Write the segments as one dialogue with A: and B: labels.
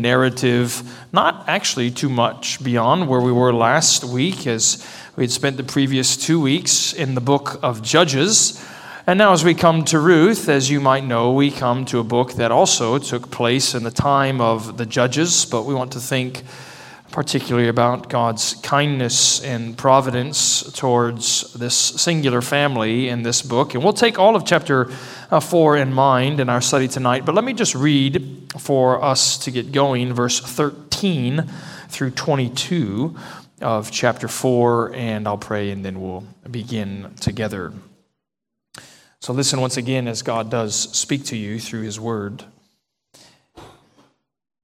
A: narrative, not actually too much beyond where we were last week, as we had spent the previous two weeks in the book of Judges. And now, as we come to Ruth, as you might know, we come to a book that also took place in the time of the Judges, but we want to think particularly about God's kindness and providence towards this singular family in this book. And we'll take all of chapter uh, 4 in mind in our study tonight, but let me just read for us to get going verse 13 through 22 of chapter 4, and I'll pray and then we'll begin together. So listen once again as God does speak to you through his word.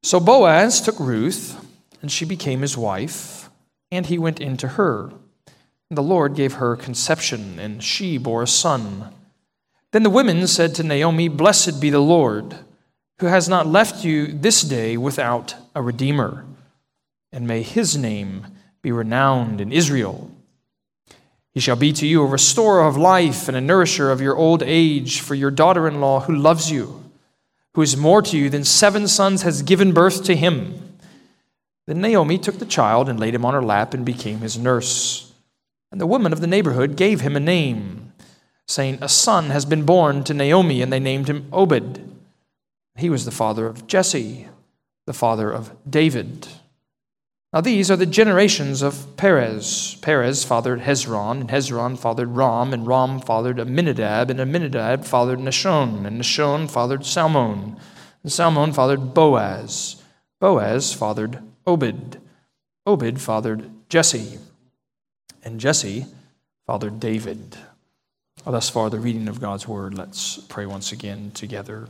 A: So Boaz took Ruth and she became his wife, and he went into her. And the Lord gave her conception, and she bore a son. Then the women said to Naomi, Blessed be the Lord, who has not left you this day without a redeemer, and may his name be renowned in Israel. He shall be to you a restorer of life and a nourisher of your old age for your daughter in law who loves you, who is more to you than seven sons has given birth to him. Then Naomi took the child and laid him on her lap and became his nurse. And the women of the neighborhood gave him a name, saying, A son has been born to Naomi, and they named him Obed. He was the father of Jesse, the father of David. Now these are the generations of Perez. Perez fathered Hezron, and Hezron fathered Ram, and Ram fathered Amminadab, and Amminadab fathered Nahshon, and Nahshon fathered Salmon, and Salmon fathered Boaz. Boaz fathered Obed. Obed fathered Jesse, and Jesse fathered David. Well, thus far, the reading of God's word. Let's pray once again together.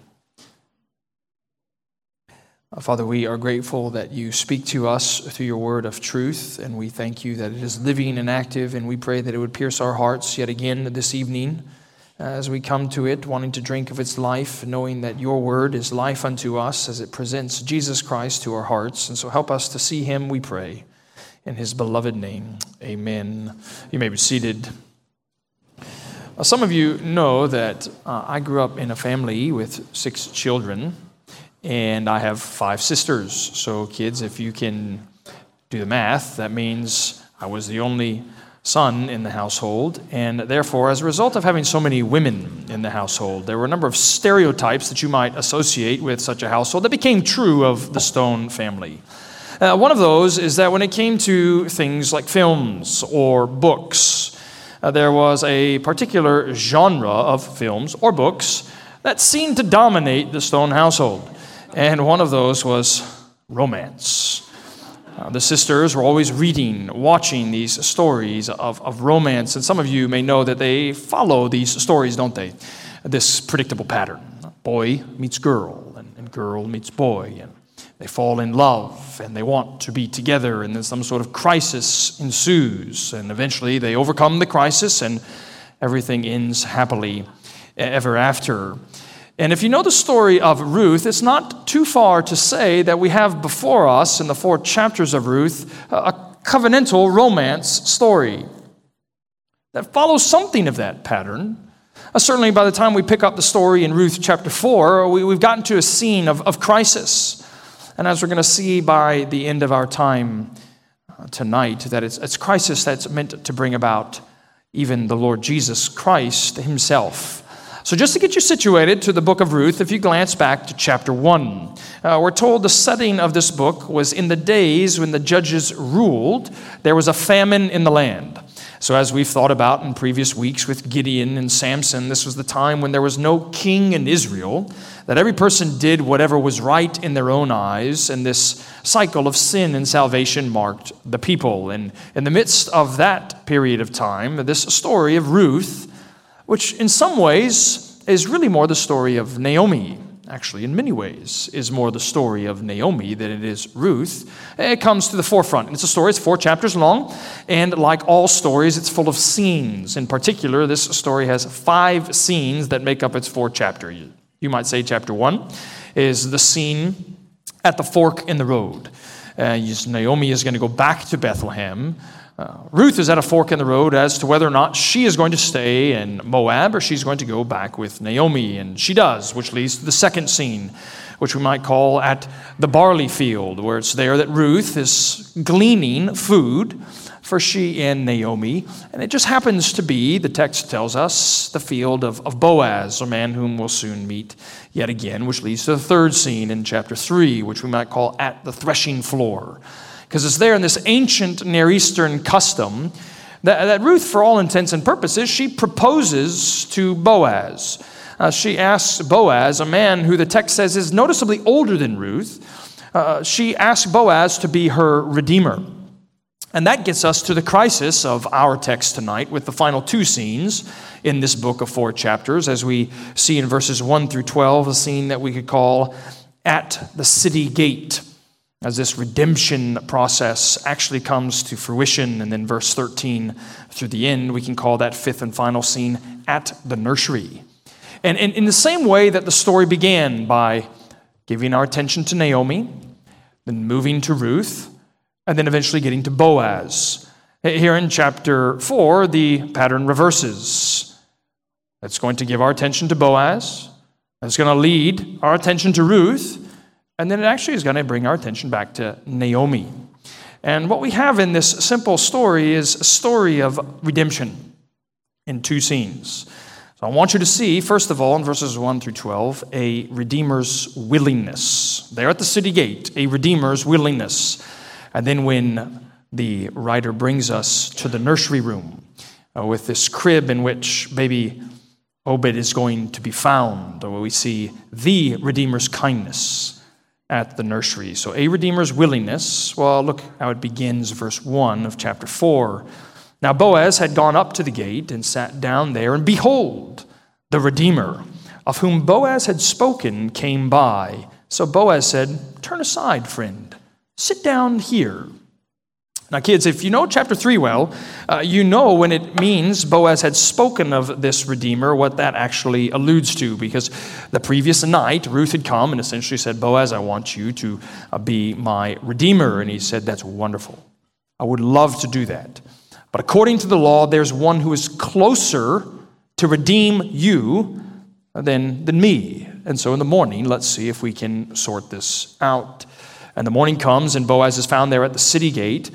A: Uh, Father, we are grateful that you speak to us through your word of truth, and we thank you that it is living and active, and we pray that it would pierce our hearts yet again this evening as we come to it, wanting to drink of its life, knowing that your word is life unto us as it presents Jesus Christ to our hearts. And so help us to see him, we pray. In his beloved name, amen. You may be seated. Uh, some of you know that uh, I grew up in a family with six children, and I have five sisters. So, kids, if you can do the math, that means I was the only son in the household, and therefore, as a result of having so many women in the household, there were a number of stereotypes that you might associate with such a household that became true of the Stone family. Uh, one of those is that when it came to things like films or books, uh, there was a particular genre of films or books that seemed to dominate the Stone household. And one of those was romance. Uh, the sisters were always reading, watching these stories of, of romance, and some of you may know that they follow these stories, don't they? This predictable pattern boy meets girl, and, and girl meets boy, and they fall in love, and they want to be together, and then some sort of crisis ensues, and eventually they overcome the crisis, and everything ends happily ever after. And if you know the story of Ruth, it's not too far to say that we have before us in the four chapters of Ruth a covenantal romance story that follows something of that pattern. Uh, certainly, by the time we pick up the story in Ruth chapter 4, we, have gotten to a scene of, of crisis. And as we're going to see by the end of our time uh, tonight, that it's, it's crisis that's meant to bring about even the Lord Jesus Christ himself so, just to get you situated to the book of Ruth, if you glance back to chapter 1, uh, we're told the setting of this book was in the days when the judges ruled, there was a famine in the land. So, as we've thought about in previous weeks with Gideon and Samson, this was the time when there was no king in Israel, that every person did whatever was right in their own eyes, and this cycle of sin and salvation marked the people. And in the midst of that period of time, this story of Ruth which in some ways is really more the story of Naomi. Actually, in many ways, is more the story of Naomi than it is Ruth. It comes to the forefront. And it's a story, it's four chapters long, and like all stories, it's full of scenes. In particular, this story has five scenes that make up its four chapter. You might say chapter one is the scene at the fork in the road. Uh, Naomi is going to go back to Bethlehem. Uh, Ruth is at a fork in the road as to whether or not she is going to stay in Moab or she's going to go back with Naomi. And she does, which leads to the second scene, which we might call at the barley field, where it's there that Ruth is gleaning food for she and Naomi. And it just happens to be, the text tells us, the field of, of Boaz, a man whom we'll soon meet yet again, which leads to the third scene in chapter 3, which we might call at the threshing floor. Because it's there in this ancient Near Eastern custom that, that Ruth, for all intents and purposes, she proposes to Boaz. Uh, she asks Boaz, a man who the text says is noticeably older than Ruth, uh, she asks Boaz to be her redeemer. And that gets us to the crisis of our text tonight with the final two scenes in this book of four chapters, as we see in verses 1 through 12, a scene that we could call at the city gate, as this redemption process actually comes to fruition. And then verse 13 through the end, we can call that fifth and final scene at the nursery. And in the same way that the story began by giving our attention to Naomi, then moving to Ruth, and then eventually getting to Boaz. Here in chapter 4, the pattern reverses. It's going to give our attention to Boaz, it's going to lead our attention to Ruth, and then it actually is going to bring our attention back to Naomi. And what we have in this simple story is a story of redemption in two scenes. So I want you to see, first of all, in verses 1 through 12, a redeemer's willingness. There at the city gate, a redeemer's willingness. And then when the writer brings us to the nursery room uh, with this crib in which baby Obed is going to be found, where we see the Redeemer's kindness at the nursery. So, a Redeemer's willingness, well, look how it begins, verse 1 of chapter 4. Now, Boaz had gone up to the gate and sat down there, and behold, the Redeemer, of whom Boaz had spoken, came by. So Boaz said, Turn aside, friend Sit down here. Now, kids, if you know chapter 3 well, uh, you know when it means Boaz had spoken of this Redeemer, what that actually alludes to. Because the previous night, Ruth had come and essentially said, Boaz, I want you to uh, be my Redeemer. And he said, That's wonderful. I would love to do that. But according to the law, there's one who is closer to redeem you than, than me. And so in the morning, let's see if we can sort this out. And the morning comes, and Boaz is found there at the city gate.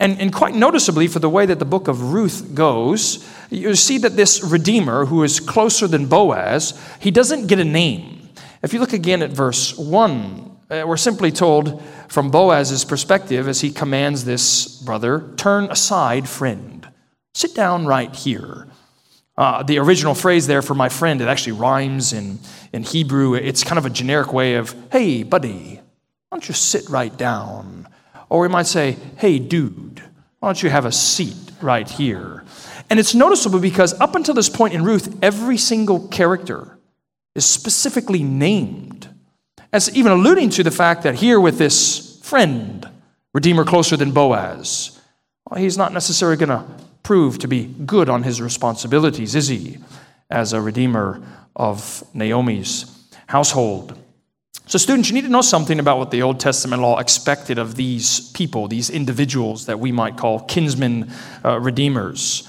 A: And, and quite noticeably, for the way that the book of Ruth goes, you see that this Redeemer, who is closer than Boaz, he doesn't get a name. If you look again at verse 1, uh, we're simply told from Boaz's perspective as he commands this brother, turn aside, friend. Sit down right here. Uh, the original phrase there for my friend, it actually rhymes in, in Hebrew. It's kind of a generic way of, hey, buddy, why don't you sit right down? Or we might say, hey, dude, why don't you have a seat right here? And it's noticeable because up until this point in Ruth, every single character is specifically named, as even alluding to the fact that here with this friend, Redeemer closer than Boaz, well, he's not necessarily going to prove to be good on his responsibilities, is he, as a Redeemer of Naomi's household? So, students, you need to know something about what the Old Testament law expected of these people, these individuals that we might call kinsmen uh, redeemers.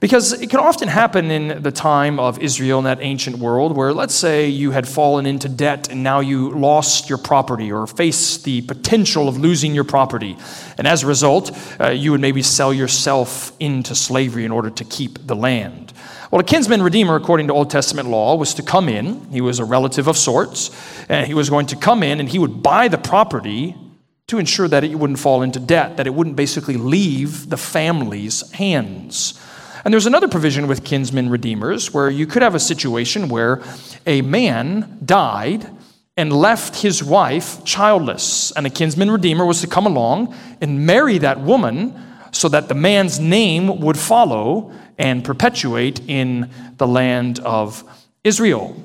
A: Because it can often happen in the time of Israel in that ancient world where, let's say, you had fallen into debt and now you lost your property or face the potential of losing your property. And as a result, uh, you would maybe sell yourself into slavery in order to keep the land. Well, a kinsman redeemer, according to Old Testament law, was to come in. He was a relative of sorts, and he was going to come in and he would buy the property to ensure that it wouldn't fall into debt, that it wouldn't basically leave the family's hands. And there's another provision with kinsman redeemers where you could have a situation where a man died and left his wife childless, and a kinsman redeemer was to come along and marry that woman so that the man's name would follow and perpetuate in the land of Israel.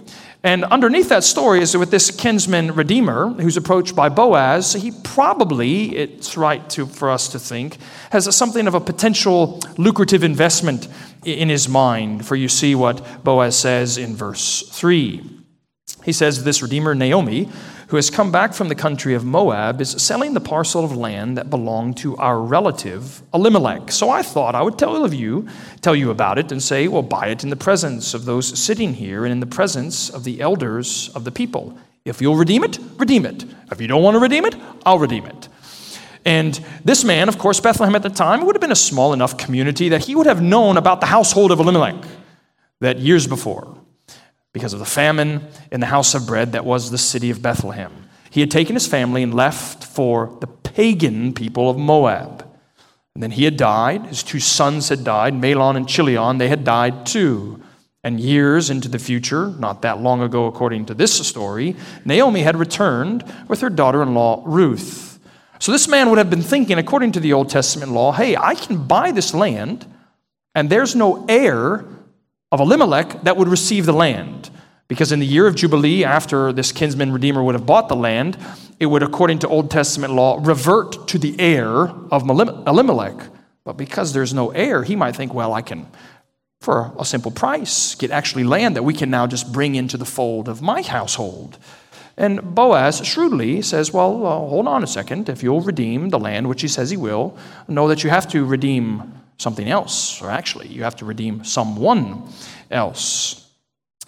A: And underneath that story is with this kinsman redeemer who's approached by Boaz. He probably, it's right to, for us to think, has something of a potential lucrative investment in his mind. For you see what Boaz says in verse 3. He says, This redeemer, Naomi, who has come back from the country of Moab, is selling the parcel of land that belonged to our relative Elimelech. So I thought I would tell of you, tell you about it, and say, well, buy it in the presence of those sitting here and in the presence of the elders of the people. If you'll redeem it, redeem it. If you don't want to redeem it, I'll redeem it. And this man, of course, Bethlehem at the time, would have been a small enough community that he would have known about the household of Elimelech that years before, because of the famine in the house of bread that was the city of Bethlehem. He had taken his family and left for the pagan people of Moab. And then he had died. His two sons had died, Mahlon and Chilion. They had died too. And years into the future, not that long ago according to this story, Naomi had returned with her daughter in law, Ruth. So this man would have been thinking, according to the Old Testament law, hey, I can buy this land, and there's no heir of Elimelech that would receive the land. Because in the year of Jubilee, after this kinsman redeemer would have bought the land, it would, according to Old Testament law, revert to the heir of Elimelech. But because there's no heir, he might think, well, I can for a simple price, get actually land that we can now just bring into the fold of my household. And Boaz shrewdly says, Well, uh, hold on a second. If you'll redeem the land, which he says he will, know that you have to redeem something else, or actually, you have to redeem someone else.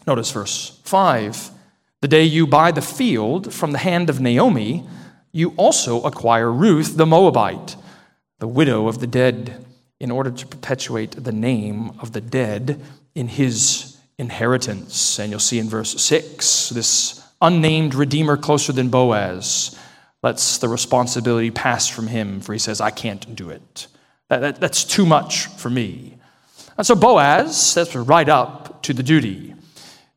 A: Notice verse 5 The day you buy the field from the hand of Naomi, you also acquire Ruth the Moabite, the widow of the dead in order to perpetuate the name of the dead in his inheritance. And you'll see in verse 6 this unnamed redeemer closer than Boaz lets the responsibility pass from him, for he says, I can't do it. That, that, that's too much for me. And so Boaz steps right up to the duty.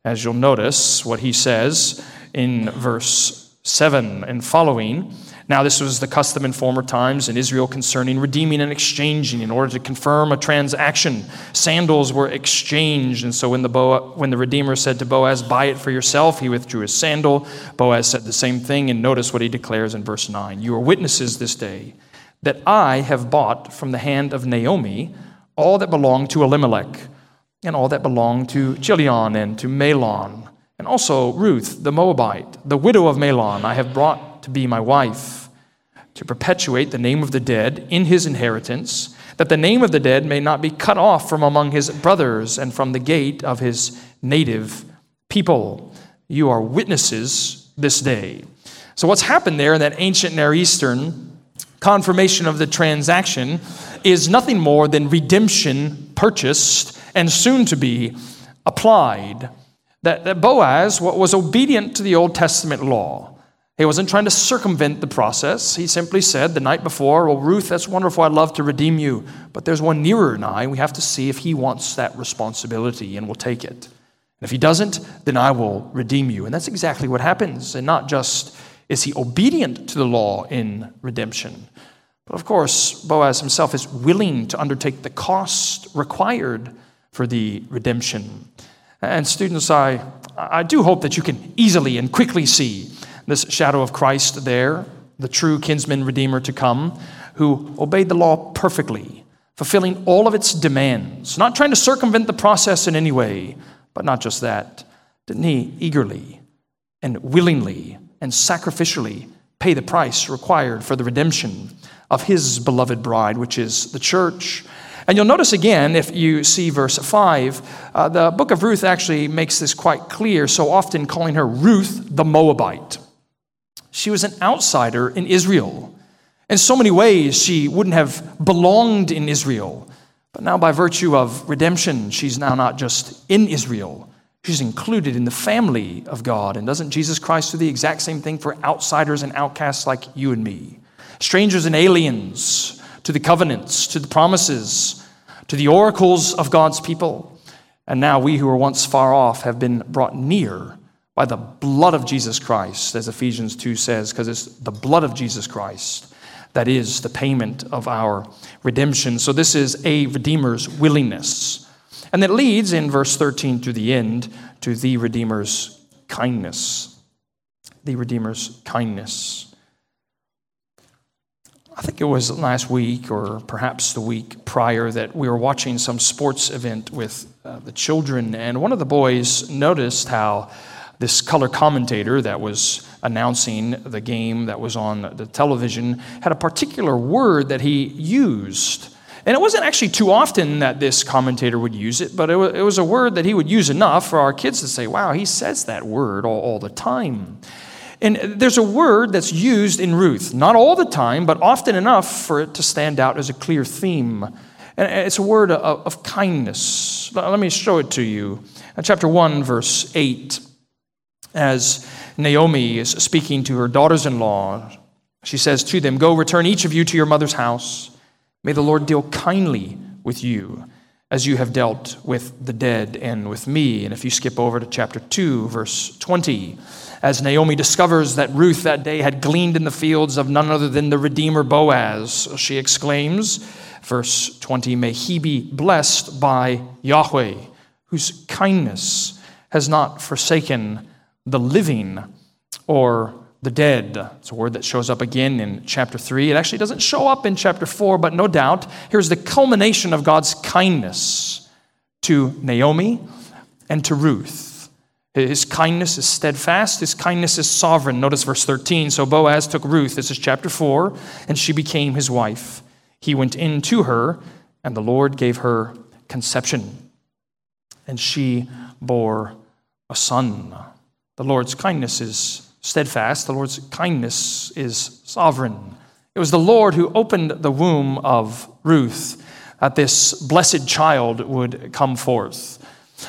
A: As you'll notice what he says in verse 7 and following. Now, this was the custom in former times in Israel concerning redeeming and exchanging in order to confirm a transaction. Sandals were exchanged, and so when the, Boaz, when the Redeemer said to Boaz, Buy it for yourself, he withdrew his sandal. Boaz said the same thing, and notice what he declares in verse 9 You are witnesses this day that I have bought from the hand of Naomi all that belonged to Elimelech, and all that belonged to Chilion and to Mahlon, and also Ruth the Moabite, the widow of Mahlon, I have brought to be my wife to perpetuate the name of the dead in his inheritance, that the name of the dead may not be cut off from among his brothers and from the gate of his native people. You are witnesses this day. So, what's happened there in that ancient Near Eastern confirmation of the transaction is nothing more than redemption purchased and soon to be applied. That, that Boaz was obedient to the Old Testament law. He wasn't trying to circumvent the process. He simply said the night before, Well, Ruth, that's wonderful. I'd love to redeem you. But there's one nearer than I. We have to see if he wants that responsibility and will take it. And if he doesn't, then I will redeem you. And that's exactly what happens. And not just is he obedient to the law in redemption, but of course, Boaz himself is willing to undertake the cost required for the redemption. And students, I, I do hope that you can easily and quickly see this shadow of Christ there, the true kinsman redeemer to come, who obeyed the law perfectly, fulfilling all of its demands, not trying to circumvent the process in any way, but not just that. Didn't he eagerly and willingly and sacrificially pay the price required for the redemption of his beloved bride, which is the church? And you'll notice again, if you see verse 5, uh, the book of Ruth actually makes this quite clear, so often calling her Ruth the Moabite. She was an outsider in Israel. In so many ways, she wouldn't have belonged in Israel. But now, by virtue of redemption, she's now not just in Israel, she's included in the family of God. And doesn't Jesus Christ do the exact same thing for outsiders and outcasts like you and me? Strangers and aliens to the covenants, to the promises, to the oracles of God's people. And now we who were once far off have been brought near by the blood of Jesus Christ, as Ephesians 2 says, because it's the blood of Jesus Christ that is the payment of our redemption. So this is a Redeemer's willingness. And that leads in verse 13 to the end to the Redeemer's kindness. The Redeemer's kindness. I think it was last week or perhaps the week prior that we were watching some sports event with uh, the children, and one of the boys noticed how this color commentator that was announcing the game that was on the television had a particular word that he used. And it wasn't actually too often that this commentator would use it, but it was, a word that he would use enough for our kids to say, wow, he says that word all, all the time. And there's a word that's used in Ruth, not all the time, but often enough for it to stand out as a clear theme. And it's a word of, of kindness. Let me show it to you. Uh, chapter 1, verse 8, as Naomi is speaking to her daughters in law, she says to them, Go return each of you to your mother's house. May the Lord deal kindly with you as you have dealt with the dead and with me. And if you skip over to chapter 2, verse 20, as Naomi discovers that Ruth that day had gleaned in the fields of none other than the Redeemer Boaz, she exclaims, verse 20, May he be blessed by Yahweh, whose kindness has not forsaken the living or the dead. It's a word that shows up again in chapter 3. It actually doesn't show up in chapter 4, but no doubt, here's the culmination of God's kindness to Naomi and to Ruth. His kindness is steadfast, his kindness is sovereign. Notice verse 13. So Boaz took Ruth, this is chapter 4, and she became his wife. He went in to her, and the Lord gave her conception, and she bore a son. The Lord's kindness is steadfast. The Lord's kindness is sovereign. It was the Lord who opened the womb of Ruth that this blessed child would come forth.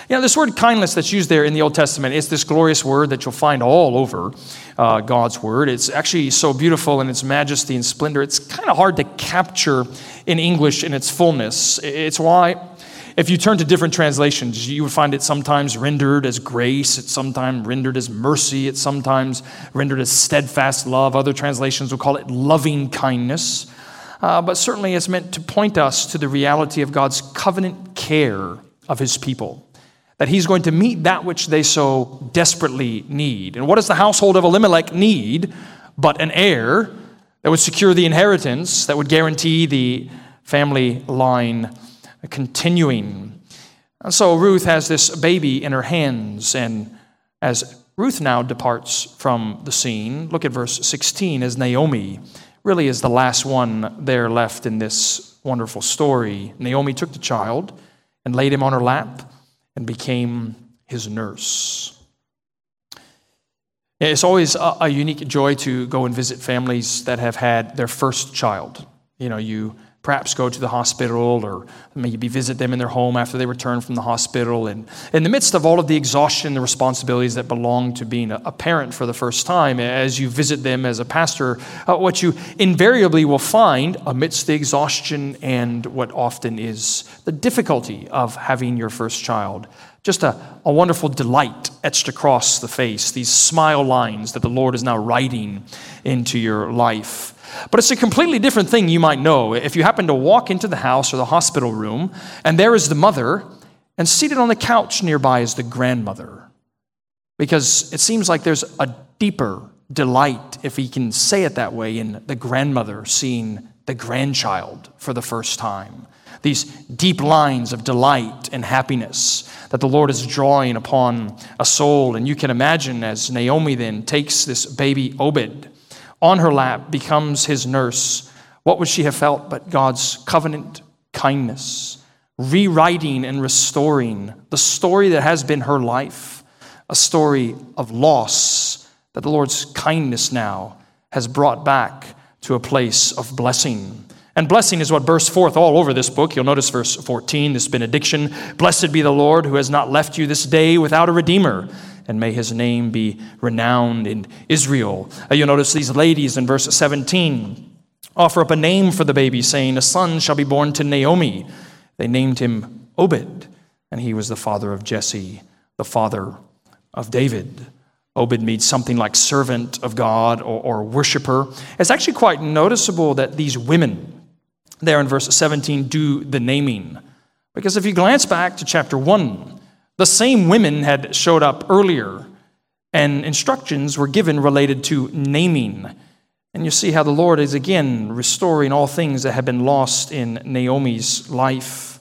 A: You know, this word kindness that's used there in the Old Testament, it's this glorious word that you'll find all over uh, God's word. It's actually so beautiful in its majesty and splendor. It's kind of hard to capture in English in its fullness. It's why if you turn to different translations, you would find it sometimes rendered as grace, it's sometimes rendered as mercy, it's sometimes rendered as steadfast love. Other translations will call it loving kindness. Uh, but certainly it's meant to point us to the reality of God's covenant care of his people. That he's going to meet that which they so desperately need. And what does the household of Elimelech need but an heir that would secure the inheritance, that would guarantee the family line continuing. And so Ruth has this baby in her hands, and as Ruth now departs from the scene, look at verse 16 as Naomi really is the last one there left in this wonderful story. Naomi took the child and laid him on her lap and became his nurse. It's always a, a unique joy to go and visit families that have had their first child. You know, you perhaps go to the hospital or maybe visit them in their home after they return from the hospital. And in the midst of all of the exhaustion the responsibilities that belong to being a parent for the first time, as you visit them as a pastor, uh, what you invariably will find amidst the exhaustion and what often is the difficulty of having your first child just a, a wonderful delight etched across the face, these smile lines that the Lord is now writing into your life. But it's a completely different thing you might know if you happen to walk into the house or the hospital room and there is the mother, and seated on the couch nearby is the grandmother. Because it seems like there's a deeper delight, if he can say it that way, in the grandmother seeing the grandchild for the first time. These deep lines of delight and happiness that the Lord is drawing upon a soul. And you can imagine as Naomi then takes this baby Obed on her lap, becomes his nurse, what would she have felt but God's covenant kindness, rewriting and restoring the story that has been her life, a story of loss that the Lord's kindness now has brought back to a place of blessing. And blessing is what bursts forth all over this book. You'll notice verse 14, this benediction Blessed be the Lord who has not left you this day without a redeemer and may his name be renowned in Israel. Uh, you'll notice these ladies in verse 17 offer up a name for the baby, saying, A son shall be born to Naomi. They named him Obed, and he was the father of Jesse, the father of David. Obed means something like servant of God or, or worshiper. It's actually quite noticeable that these women, there in verse 17, do the naming. Because if you glance back to chapter 1, the same women had showed up earlier, and instructions were given related to naming. And you see how the Lord is again restoring all things that have been lost in Naomi's life.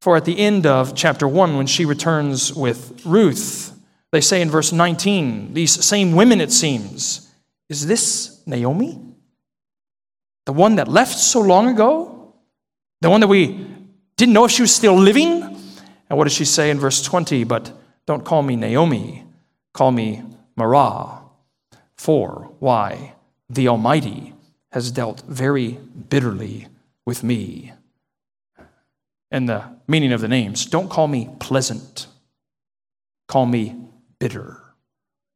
A: For at the end of chapter 1, when she returns with Ruth, they say in verse 19, these same women, it seems, is this Naomi? The one that left so long ago? The one that we didn't know if she was still living? And what does she say in verse 20? But don't call me Naomi, call me Mara, For, why? The Almighty has dealt very bitterly with me. And the meaning of the names don't call me pleasant, call me bitter.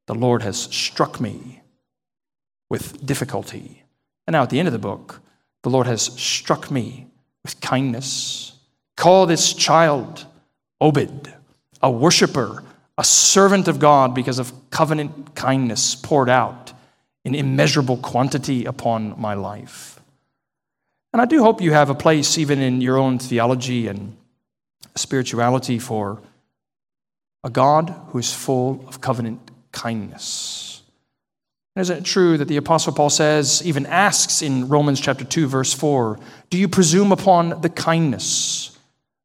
A: The Lord has struck me with difficulty. And now at the end of the book, the Lord has struck me with kindness. Call this child Obed, a worshiper, a servant of God because of covenant kindness poured out in immeasurable quantity upon my life. And I do hope you have a place, even in your own theology and spirituality, for a God who is full of covenant kindness. Isn't it true that the Apostle Paul says, even asks in Romans chapter 2, verse 4, Do you presume upon the kindness,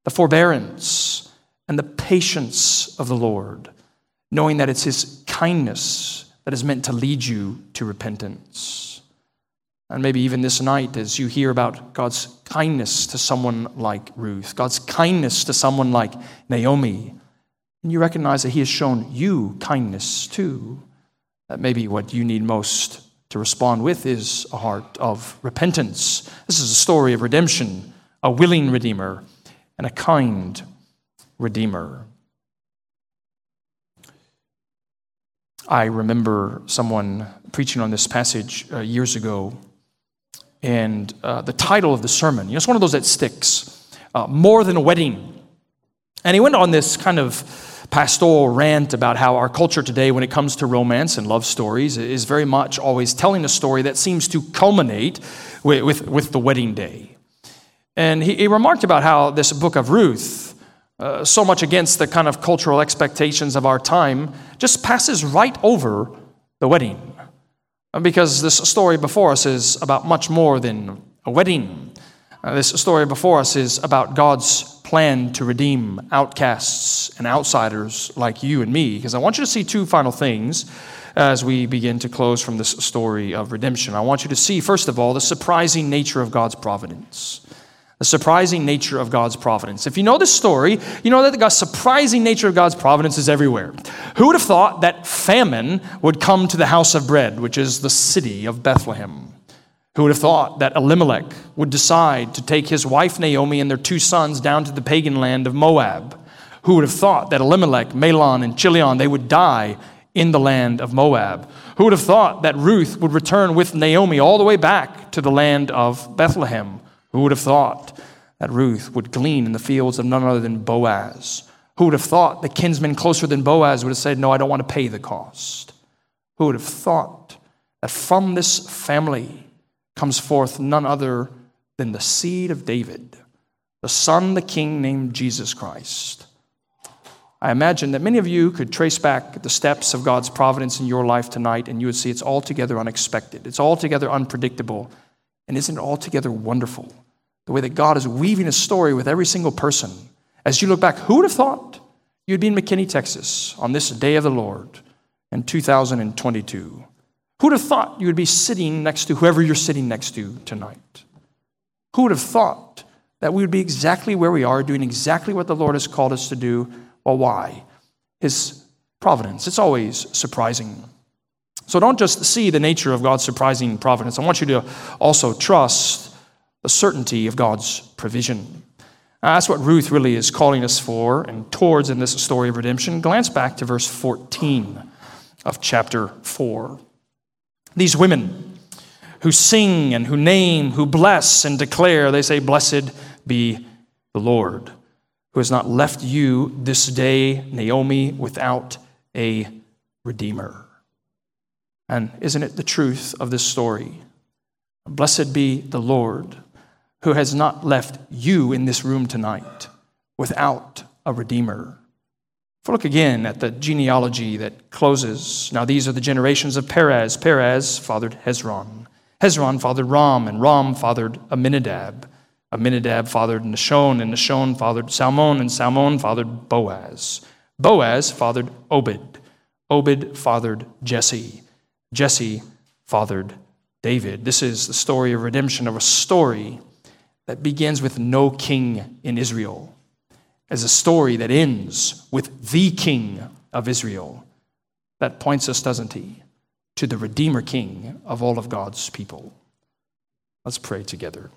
A: the forbearance, and the patience of the Lord, knowing that it's his kindness that is meant to lead you to repentance? And maybe even this night, as you hear about God's kindness to someone like Ruth, God's kindness to someone like Naomi, and you recognize that He has shown you kindness too, that maybe what you need most to respond with is a heart of repentance. This is a story of redemption, a willing Redeemer, and a kind Redeemer. I remember someone preaching on this passage uh, years ago, and uh, the title of the sermon, you know, it's one of those that sticks uh, more than a wedding. And he went on this kind of pastoral rant about how our culture today, when it comes to romance and love stories, is very much always telling a story that seems to culminate with, with, with the wedding day. And he, he, remarked about how this book of Ruth, uh, so much against the kind of cultural expectations of our time, just passes right over the wedding. Because this story before us is about much more than a wedding. Uh, this story before us is about God's plan to redeem outcasts and outsiders like you and me. Because I want you to see two final things as we begin to close from this story of redemption. I want you to see, first of all, the surprising nature of God's providence. The surprising nature of God's providence. If you know this story, you know that the surprising nature of God's providence is everywhere. Who would have thought that famine would come to the house of bread, which is the city of Bethlehem? Who would have thought that Elimelech would decide to take his wife Naomi and their two sons down to the pagan land of Moab? Who would have thought that Elimelech, Mahlon, and Chilion, they would die in the land of Moab? Who would have thought that Ruth would return with Naomi all the way back to the land of Bethlehem? Who would have thought that Ruth would glean in the fields of none other than Boaz? Who would have thought the kinsman closer than Boaz would have said, No, I don't want to pay the cost? Who would have thought that from this family, comes forth none other than the seed of David, the son, the king named Jesus Christ. I imagine that many of you could trace back the steps of God's providence in your life tonight, and you would see it's altogether unexpected. It's altogether unpredictable. And isn't it altogether wonderful? The way that God is weaving a story with every single person. As you look back, who would have thought you'd be in McKinney, Texas on this day of the Lord in 2022? Who would have thought you would be sitting next to whoever you're sitting next to tonight? Who would have thought that we would be exactly where we are, doing exactly what the Lord has called us to do? Well, why? His providence. It's always surprising. So don't just see the nature of God's surprising providence. I want you to also trust the certainty of God's provision. Uh, that's what Ruth really is calling us for and towards in this story of redemption. Glance back to verse 14 of chapter 4. These women who sing and who name, who bless and declare, they say, Blessed be the Lord, who has not left you this day, Naomi, without a redeemer. And isn't it the truth of this story? Blessed be the Lord, who has not left you in this room tonight without a redeemer. If we look again at the genealogy that closes, now these are the generations of Perez. Perez fathered Hezron. Hezron fathered Ram, and Ram fathered Amminadab. Amminadab fathered Nahshon, and Nahshon fathered Salmon, and Salmon fathered Boaz. Boaz fathered Obed. Obed fathered Jesse. Jesse fathered David. This is the story of redemption, of a story that begins with no king in Israel as a story that ends with the king of Israel. That points us, doesn't he, to the Redeemer King of all of God's people. Let's pray together.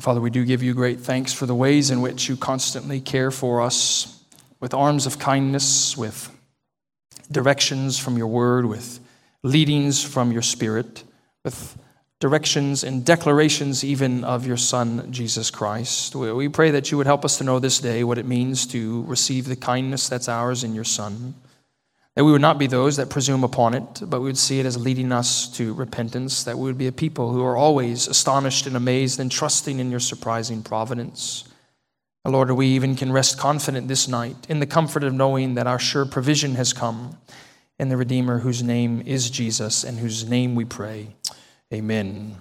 A: Father, we do give you great thanks for the ways in which you constantly care for us with arms of kindness, with directions from your word, with leadings from your spirit, with directions and declarations even of your Son, Jesus Christ. We pray that you would help us to know this day what it means to receive the kindness that's ours in your Son. That we would not be those that presume upon it, but we would see it as leading us to repentance. That we would be a people who are always astonished and amazed and trusting in your surprising providence. Lord, we even can rest confident this night in the comfort of knowing that our sure provision has come in the Redeemer whose name is Jesus and whose name we pray. Amen.